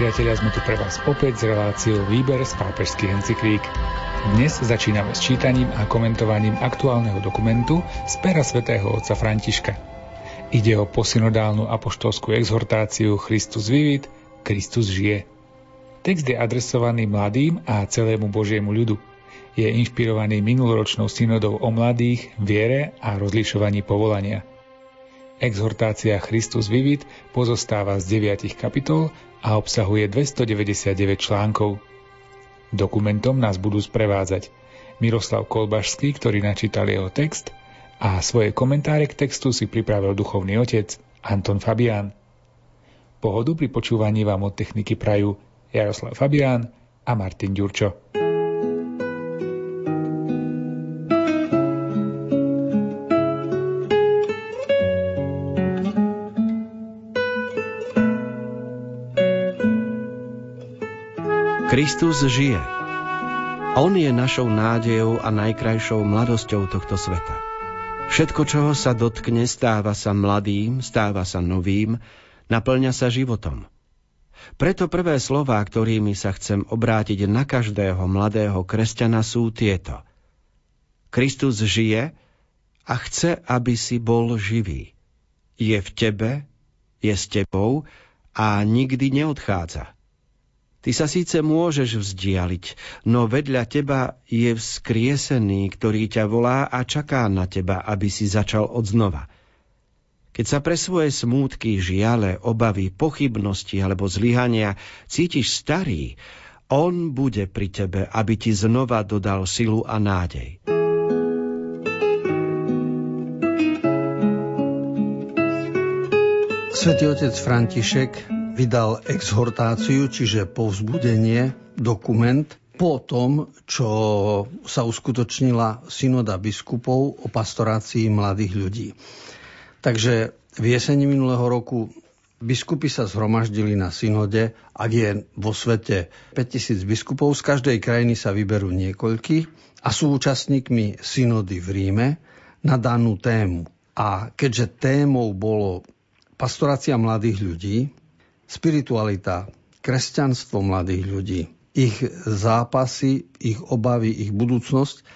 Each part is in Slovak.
Priatelia, sme tu pre vás opäť s reláciou Výber z pápežských encyklík. Dnes začíname s čítaním a komentovaním aktuálneho dokumentu z pera svätého otca Františka. Ide o posynodálnu apoštolskú exhortáciu Christus vivit, Kristus žije. Text je adresovaný mladým a celému Božiemu ľudu. Je inšpirovaný minuloročnou synodou o mladých, viere a rozlišovaní povolania. Exhortácia Christus vivit pozostáva z deviatich kapitol a obsahuje 299 článkov. Dokumentom nás budú sprevádzať Miroslav Kolbašský, ktorý načítal jeho text a svoje komentáre k textu si pripravil duchovný otec Anton Fabián. Pohodu pri počúvaní vám od techniky prajú Jaroslav Fabián a Martin Ďurčo. Kristus žije. On je našou nádejou a najkrajšou mladosťou tohto sveta. Všetko, čoho sa dotkne, stáva sa mladým, stáva sa novým, naplňa sa životom. Preto prvé slová, ktorými sa chcem obrátiť na každého mladého kresťana sú tieto. Kristus žije a chce, aby si bol živý. Je v tebe, je s tebou a nikdy neodchádza. Ty sa síce môžeš vzdialiť, no vedľa teba je vzkriesený, ktorý ťa volá a čaká na teba, aby si začal od znova. Keď sa pre svoje smútky, žiale, obavy, pochybnosti alebo zlyhania cítiš starý, on bude pri tebe, aby ti znova dodal silu a nádej. Svetý otec František vydal exhortáciu, čiže povzbudenie, dokument po tom, čo sa uskutočnila synoda biskupov o pastorácii mladých ľudí. Takže v jeseni minulého roku biskupy sa zhromaždili na synode, ak je vo svete 5000 biskupov, z každej krajiny sa vyberú niekoľky a sú účastníkmi synody v Ríme na danú tému. A keďže témou bolo pastorácia mladých ľudí, spiritualita, kresťanstvo mladých ľudí, ich zápasy, ich obavy, ich budúcnosť,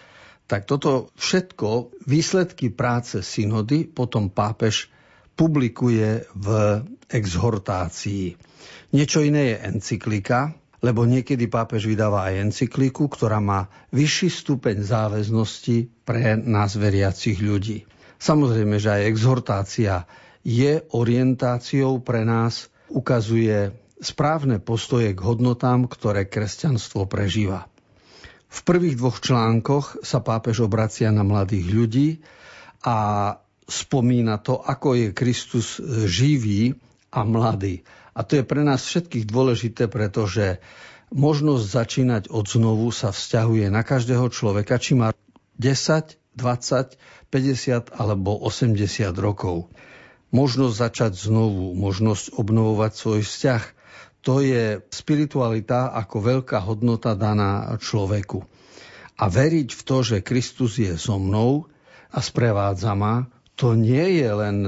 tak toto všetko, výsledky práce synody, potom pápež publikuje v exhortácii. Niečo iné je encyklika, lebo niekedy pápež vydáva aj encykliku, ktorá má vyšší stupeň záväznosti pre nás veriacich ľudí. Samozrejme, že aj exhortácia je orientáciou pre nás ukazuje správne postoje k hodnotám, ktoré kresťanstvo prežíva. V prvých dvoch článkoch sa pápež obracia na mladých ľudí a spomína to, ako je Kristus živý a mladý. A to je pre nás všetkých dôležité, pretože možnosť začínať od znovu sa vzťahuje na každého človeka, či má 10, 20, 50 alebo 80 rokov možnosť začať znovu, možnosť obnovovať svoj vzťah. To je spiritualita ako veľká hodnota daná človeku. A veriť v to, že Kristus je so mnou a sprevádza ma, to nie je len,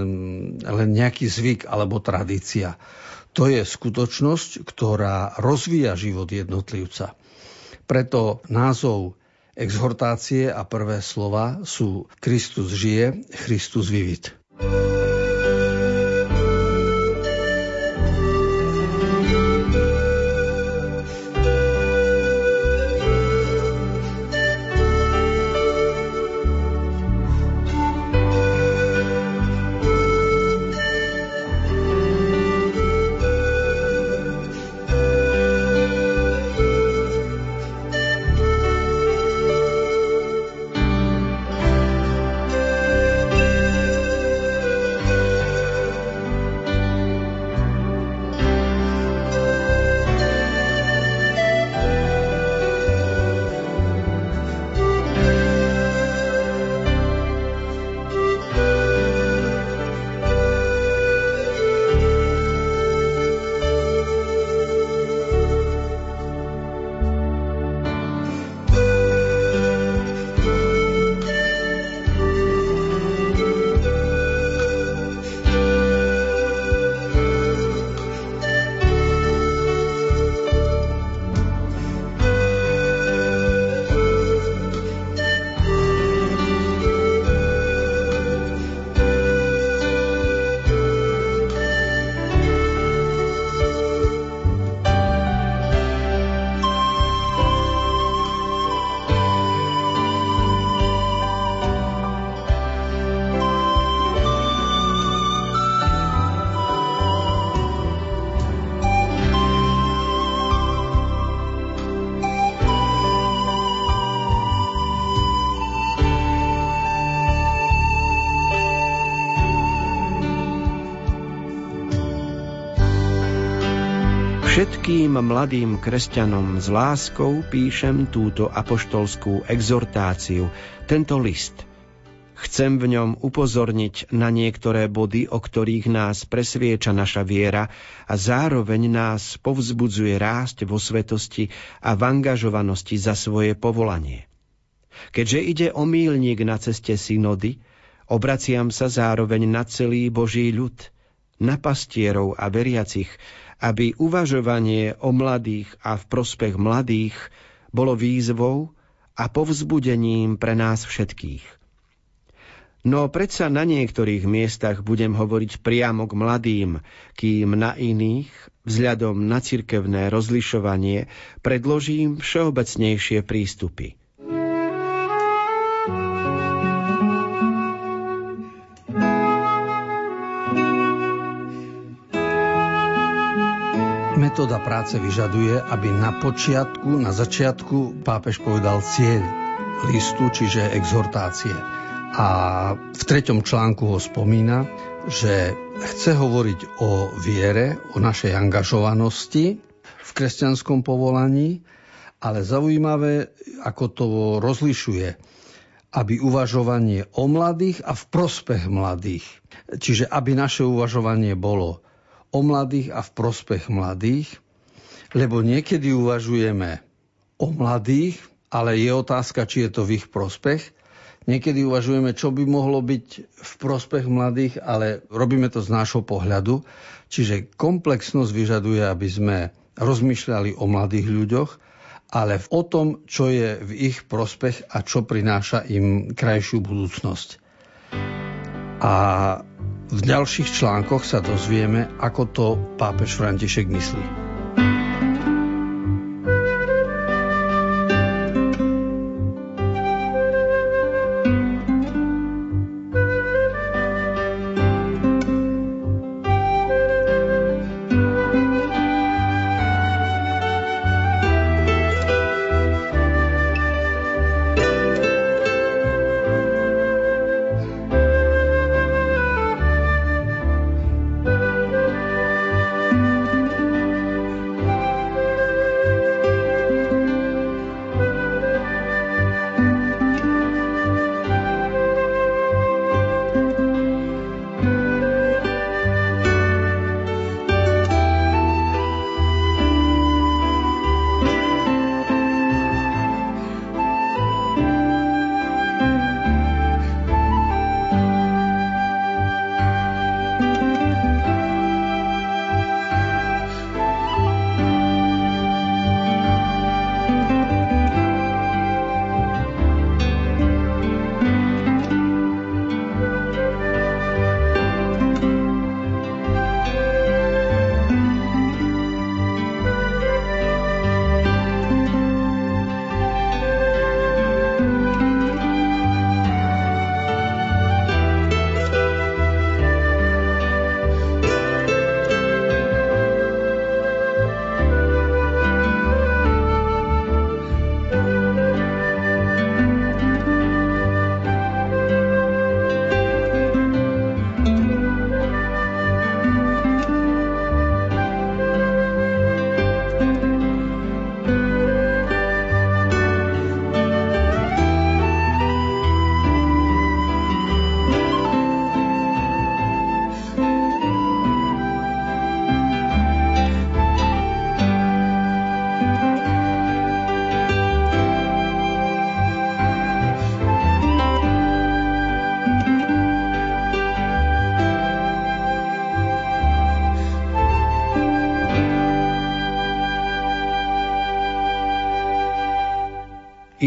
len nejaký zvyk alebo tradícia. To je skutočnosť, ktorá rozvíja život jednotlivca. Preto názov exhortácie a prvé slova sú Kristus žije, Kristus vivit. Všetkým mladým kresťanom s láskou píšem túto apoštolskú exhortáciu, tento list. Chcem v ňom upozorniť na niektoré body, o ktorých nás presvieča naša viera a zároveň nás povzbudzuje rásť vo svetosti a v angažovanosti za svoje povolanie. Keďže ide o mílnik na ceste synody, obraciam sa zároveň na celý Boží ľud, na pastierov a veriacich, aby uvažovanie o mladých a v prospech mladých bolo výzvou a povzbudením pre nás všetkých. No predsa na niektorých miestach budem hovoriť priamo k mladým, kým na iných, vzhľadom na cirkevné rozlišovanie, predložím všeobecnejšie prístupy. Metóda práce vyžaduje, aby na počiatku, na začiatku pápež povedal cieľ listu, čiže exhortácie. A v treťom článku ho spomína, že chce hovoriť o viere, o našej angažovanosti v kresťanskom povolaní, ale zaujímavé, ako to rozlišuje, aby uvažovanie o mladých a v prospech mladých. Čiže aby naše uvažovanie bolo o mladých a v prospech mladých, lebo niekedy uvažujeme o mladých, ale je otázka, či je to v ich prospech. Niekedy uvažujeme, čo by mohlo byť v prospech mladých, ale robíme to z nášho pohľadu. Čiže komplexnosť vyžaduje, aby sme rozmýšľali o mladých ľuďoch, ale o tom, čo je v ich prospech a čo prináša im krajšiu budúcnosť. A v ďalších článkoch sa dozvieme, ako to pápež František myslí.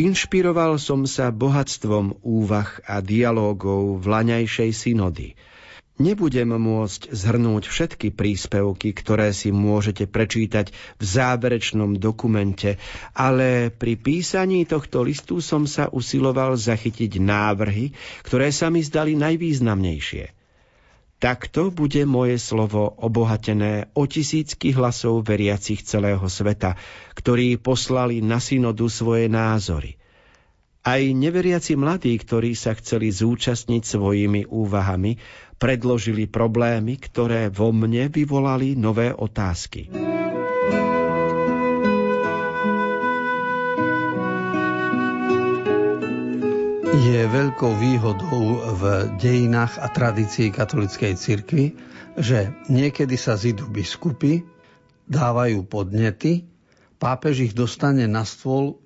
Inšpiroval som sa bohatstvom úvah a dialógov v laňajšej synody. Nebudem môcť zhrnúť všetky príspevky, ktoré si môžete prečítať v záverečnom dokumente, ale pri písaní tohto listu som sa usiloval zachytiť návrhy, ktoré sa mi zdali najvýznamnejšie – Takto bude moje slovo obohatené o tisícky hlasov veriacich celého sveta, ktorí poslali na synodu svoje názory. Aj neveriaci mladí, ktorí sa chceli zúčastniť svojimi úvahami, predložili problémy, ktoré vo mne vyvolali nové otázky. Je veľkou výhodou v dejinách a tradícii katolickej cirkvi, že niekedy sa zidú biskupy, dávajú podnety, pápež ich dostane na stôl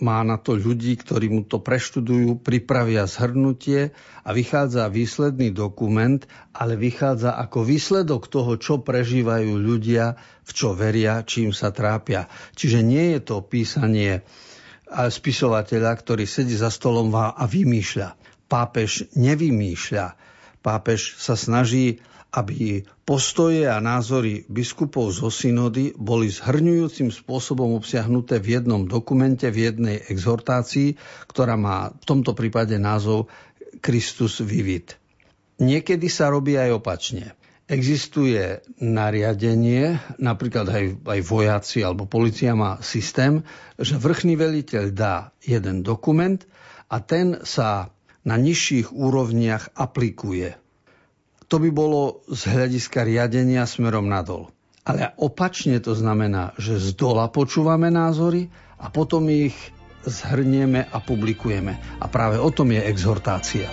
má na to ľudí, ktorí mu to preštudujú, pripravia zhrnutie a vychádza výsledný dokument, ale vychádza ako výsledok toho, čo prežívajú ľudia, v čo veria, čím sa trápia. Čiže nie je to písanie spisovateľa, ktorý sedí za stolom a vymýšľa. Pápež nevymýšľa. Pápež sa snaží, aby postoje a názory biskupov zo synody boli zhrňujúcim spôsobom obsiahnuté v jednom dokumente, v jednej exhortácii, ktorá má v tomto prípade názov Kristus Vivit. Niekedy sa robí aj opačne existuje nariadenie, napríklad aj, aj vojaci alebo policia má systém, že vrchný veliteľ dá jeden dokument a ten sa na nižších úrovniach aplikuje. To by bolo z hľadiska riadenia smerom nadol. Ale opačne to znamená, že z dola počúvame názory a potom ich zhrnieme a publikujeme. A práve o tom je exhortácia.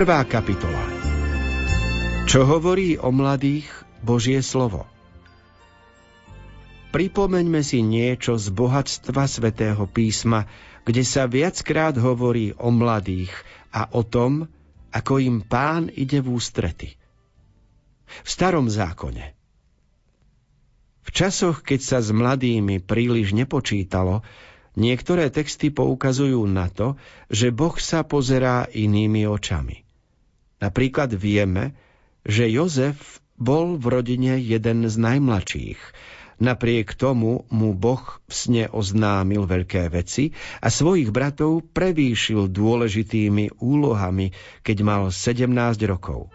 Prvá kapitola Čo hovorí o mladých Božie slovo? Pripomeňme si niečo z bohatstva svätého písma, kde sa viackrát hovorí o mladých a o tom, ako im pán ide v ústrety. V starom zákone. V časoch, keď sa s mladými príliš nepočítalo, niektoré texty poukazujú na to, že Boh sa pozerá inými očami – Napríklad vieme, že Jozef bol v rodine jeden z najmladších. Napriek tomu mu Boh v sne oznámil veľké veci a svojich bratov prevýšil dôležitými úlohami, keď mal 17 rokov.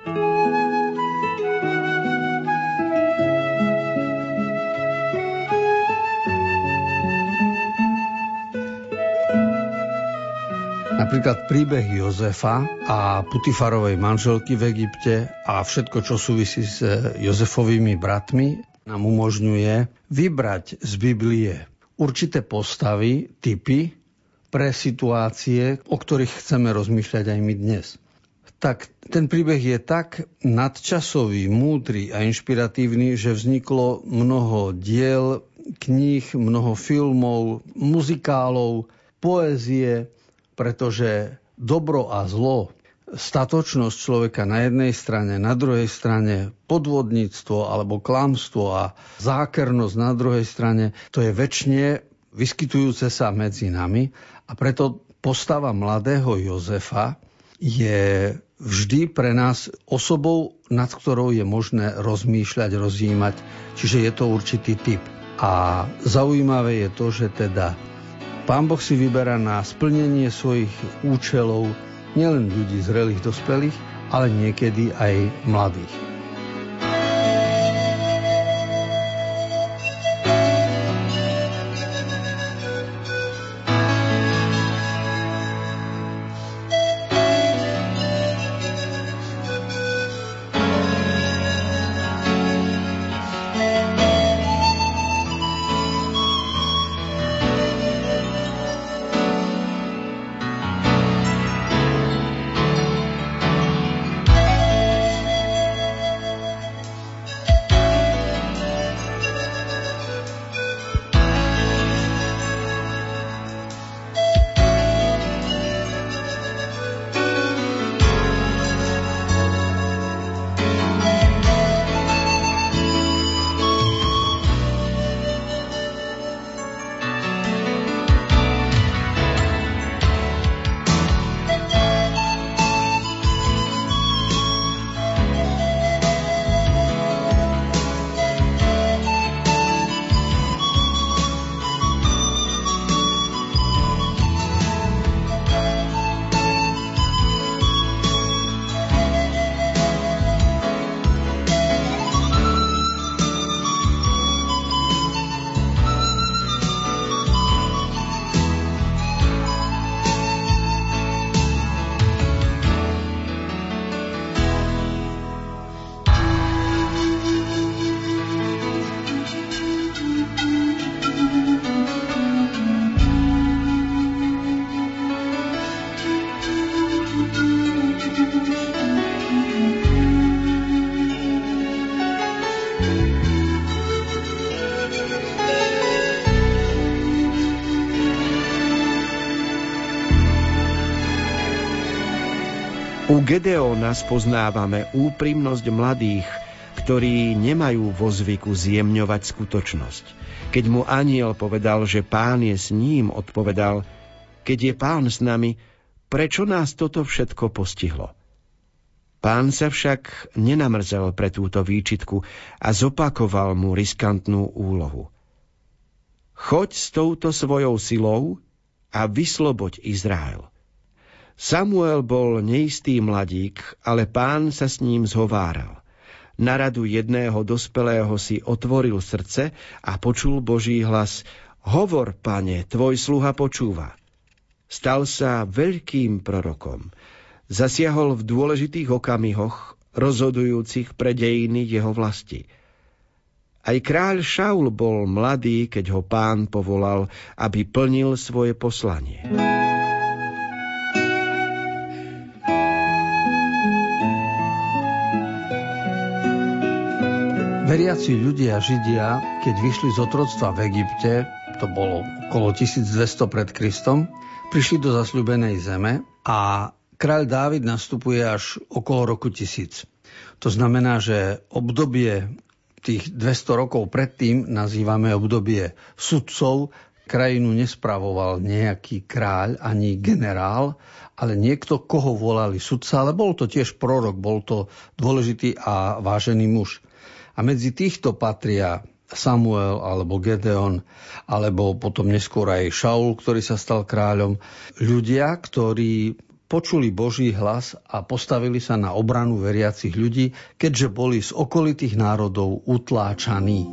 Napríklad príbeh Jozefa a Putifarovej manželky v Egypte a všetko, čo súvisí s Jozefovými bratmi, nám umožňuje vybrať z Biblie určité postavy, typy pre situácie, o ktorých chceme rozmýšľať aj my dnes. Tak ten príbeh je tak nadčasový, múdry a inšpiratívny, že vzniklo mnoho diel, kníh, mnoho filmov, muzikálov, poézie, pretože dobro a zlo, statočnosť človeka na jednej strane, na druhej strane podvodníctvo alebo klamstvo a zákernosť na druhej strane, to je väčšine vyskytujúce sa medzi nami a preto postava mladého Jozefa je vždy pre nás osobou, nad ktorou je možné rozmýšľať, rozjímať. Čiže je to určitý typ. A zaujímavé je to, že teda Pán Boh si vyberá na splnenie svojich účelov nielen ľudí zrelých, dospelých, ale niekedy aj mladých. Gedeona spoznávame úprimnosť mladých, ktorí nemajú vo zvyku zjemňovať skutočnosť. Keď mu aniel povedal, že pán je s ním, odpovedal, keď je pán s nami, prečo nás toto všetko postihlo? Pán sa však nenamrzel pre túto výčitku a zopakoval mu riskantnú úlohu. Choď s touto svojou silou a vysloboď Izrael. Samuel bol neistý mladík, ale pán sa s ním zhováral. Na radu jedného dospelého si otvoril srdce a počul Boží hlas Hovor, pane, tvoj sluha počúva. Stal sa veľkým prorokom. Zasiahol v dôležitých okamihoch, rozhodujúcich pre dejiny jeho vlasti. Aj kráľ Šaul bol mladý, keď ho pán povolal, aby plnil svoje poslanie. Veriaci ľudia Židia, keď vyšli z otroctva v Egypte, to bolo okolo 1200 pred Kristom, prišli do zasľubenej zeme a kráľ Dávid nastupuje až okolo roku 1000. To znamená, že obdobie tých 200 rokov predtým nazývame obdobie sudcov. Krajinu nespravoval nejaký kráľ ani generál, ale niekto, koho volali sudca, ale bol to tiež prorok, bol to dôležitý a vážený muž. A medzi týchto patria Samuel alebo Gedeon, alebo potom neskôr aj Šaul, ktorý sa stal kráľom. Ľudia, ktorí počuli Boží hlas a postavili sa na obranu veriacich ľudí, keďže boli z okolitých národov utláčaní.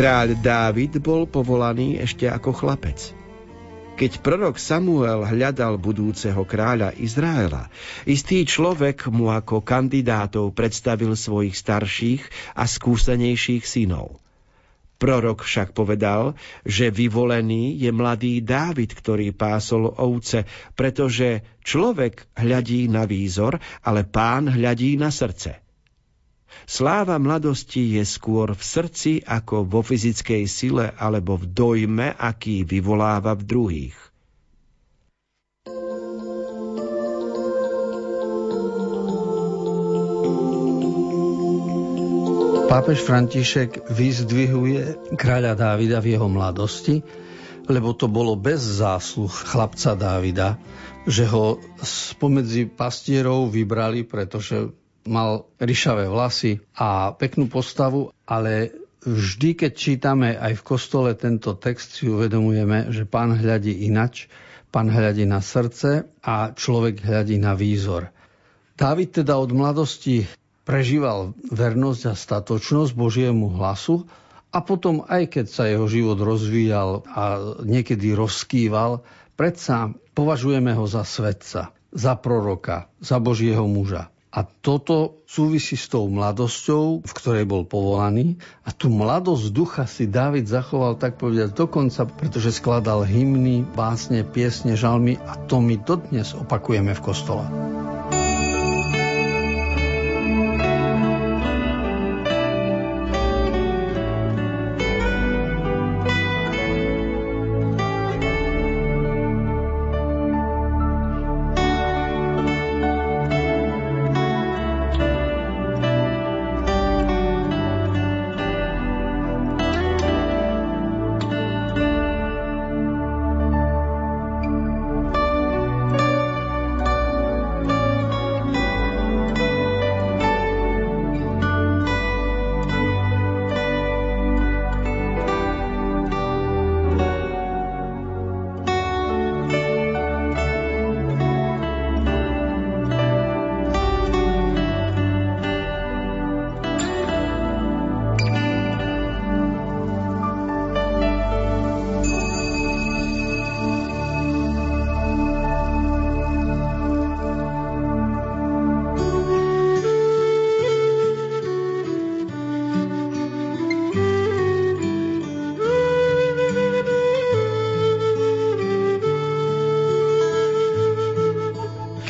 Kráľ Dávid bol povolaný ešte ako chlapec. Keď prorok Samuel hľadal budúceho kráľa Izraela, istý človek mu ako kandidátov predstavil svojich starších a skúsenejších synov. Prorok však povedal, že vyvolený je mladý Dávid, ktorý pásol ovce, pretože človek hľadí na výzor, ale pán hľadí na srdce. Sláva mladosti je skôr v srdci ako vo fyzickej sile alebo v dojme, aký vyvoláva v druhých. Pápež František vyzdvihuje kráľa Dávida v jeho mladosti, lebo to bolo bez zásluh chlapca Dávida, že ho spomedzi pastierov vybrali, pretože mal ryšavé vlasy a peknú postavu, ale vždy, keď čítame aj v kostole tento text, si uvedomujeme, že pán hľadí inač, pán hľadí na srdce a človek hľadí na výzor. Dávid teda od mladosti prežíval vernosť a statočnosť Božiemu hlasu a potom, aj keď sa jeho život rozvíjal a niekedy rozkýval, predsa považujeme ho za svetca, za proroka, za Božieho muža. A toto súvisí s tou mladosťou, v ktorej bol povolaný. A tú mladosť ducha si Dávid zachoval tak povedať dokonca, pretože skladal hymny, básne, piesne, žalmy a to my dodnes opakujeme v kostole.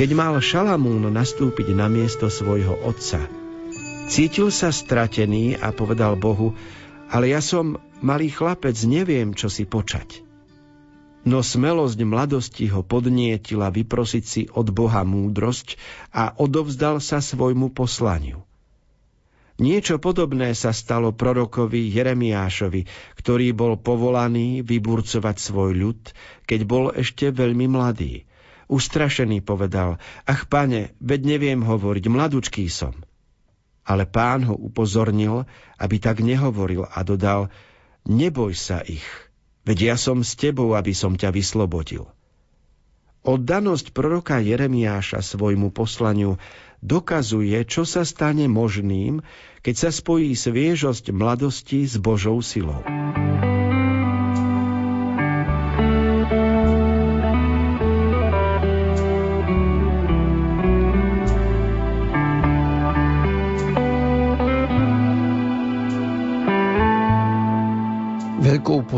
Keď mal Šalamún nastúpiť na miesto svojho otca, cítil sa stratený a povedal Bohu, ale ja som malý chlapec, neviem, čo si počať. No smelosť mladosti ho podnietila vyprosiť si od Boha múdrosť a odovzdal sa svojmu poslaniu. Niečo podobné sa stalo prorokovi Jeremiášovi, ktorý bol povolaný vyburcovať svoj ľud, keď bol ešte veľmi mladý. Ustrašený povedal, ach pane, veď neviem hovoriť, mladučký som. Ale pán ho upozornil, aby tak nehovoril a dodal, neboj sa ich, veď ja som s tebou, aby som ťa vyslobodil. Oddanosť proroka Jeremiáša svojmu poslaniu dokazuje, čo sa stane možným, keď sa spojí sviežosť mladosti s Božou silou.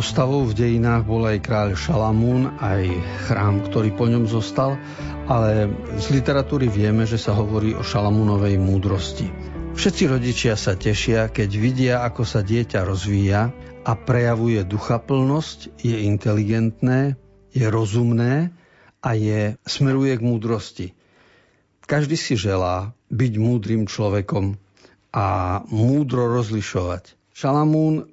Postavou v dejinách bol aj kráľ Šalamún, aj chrám, ktorý po ňom zostal, ale z literatúry vieme, že sa hovorí o Šalamúnovej múdrosti. Všetci rodičia sa tešia, keď vidia, ako sa dieťa rozvíja a prejavuje duchaplnosť, je inteligentné, je rozumné a je, smeruje k múdrosti. Každý si želá byť múdrym človekom a múdro rozlišovať. Šalamún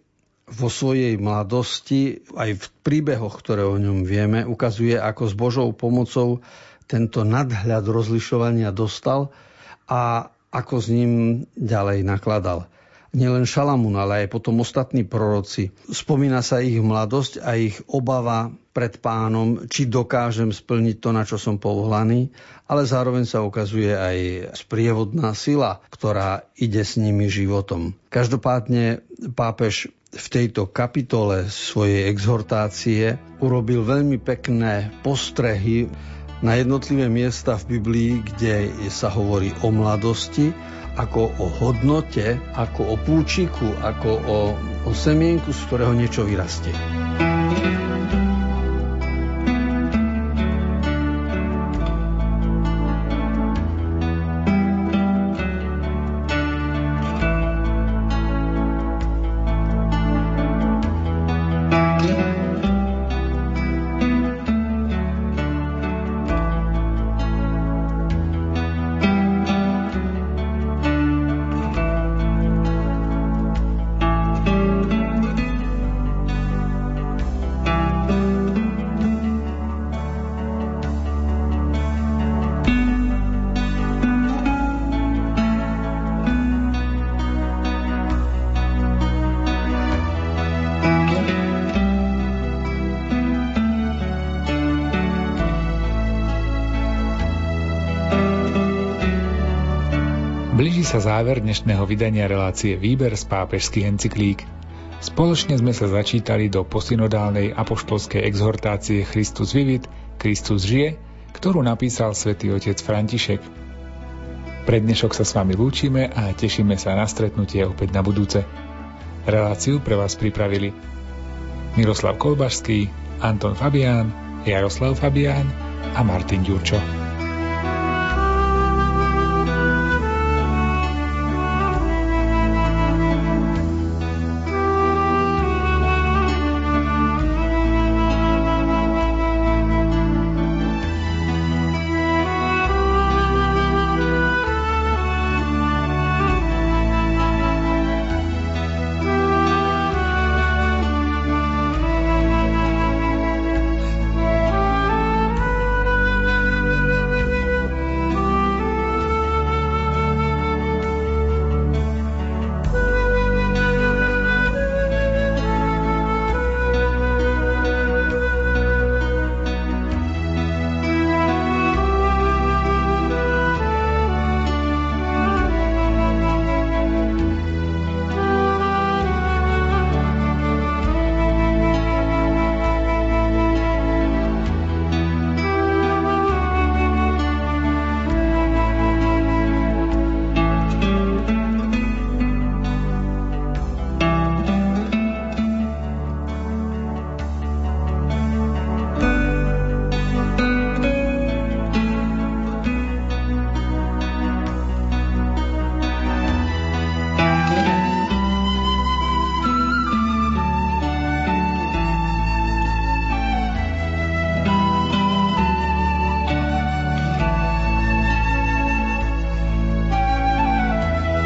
vo svojej mladosti, aj v príbehoch, ktoré o ňom vieme, ukazuje, ako s Božou pomocou tento nadhľad rozlišovania dostal a ako s ním ďalej nakladal. Nielen Šalamún, ale aj potom ostatní proroci. Spomína sa ich mladosť a ich obava pred pánom, či dokážem splniť to, na čo som povolaný, ale zároveň sa ukazuje aj sprievodná sila, ktorá ide s nimi životom. Každopádne pápež v tejto kapitole svojej exhortácie urobil veľmi pekné postrehy na jednotlivé miesta v Biblii, kde sa hovorí o mladosti, ako o hodnote, ako o púčiku, ako o, o semienku, z ktorého niečo vyrastie. Sa záver dnešného vydania relácie Výber z pápežských encyklík. Spoločne sme sa začítali do posynodálnej apoštolskej exhortácie Christus vivit, Kristus žije, ktorú napísal svätý otec František. Pre dnešok sa s vami lúčime a tešíme sa na stretnutie opäť na budúce. Reláciu pre vás pripravili Miroslav Kolbašský, Anton Fabián, Jaroslav Fabián a Martin Ďurčo.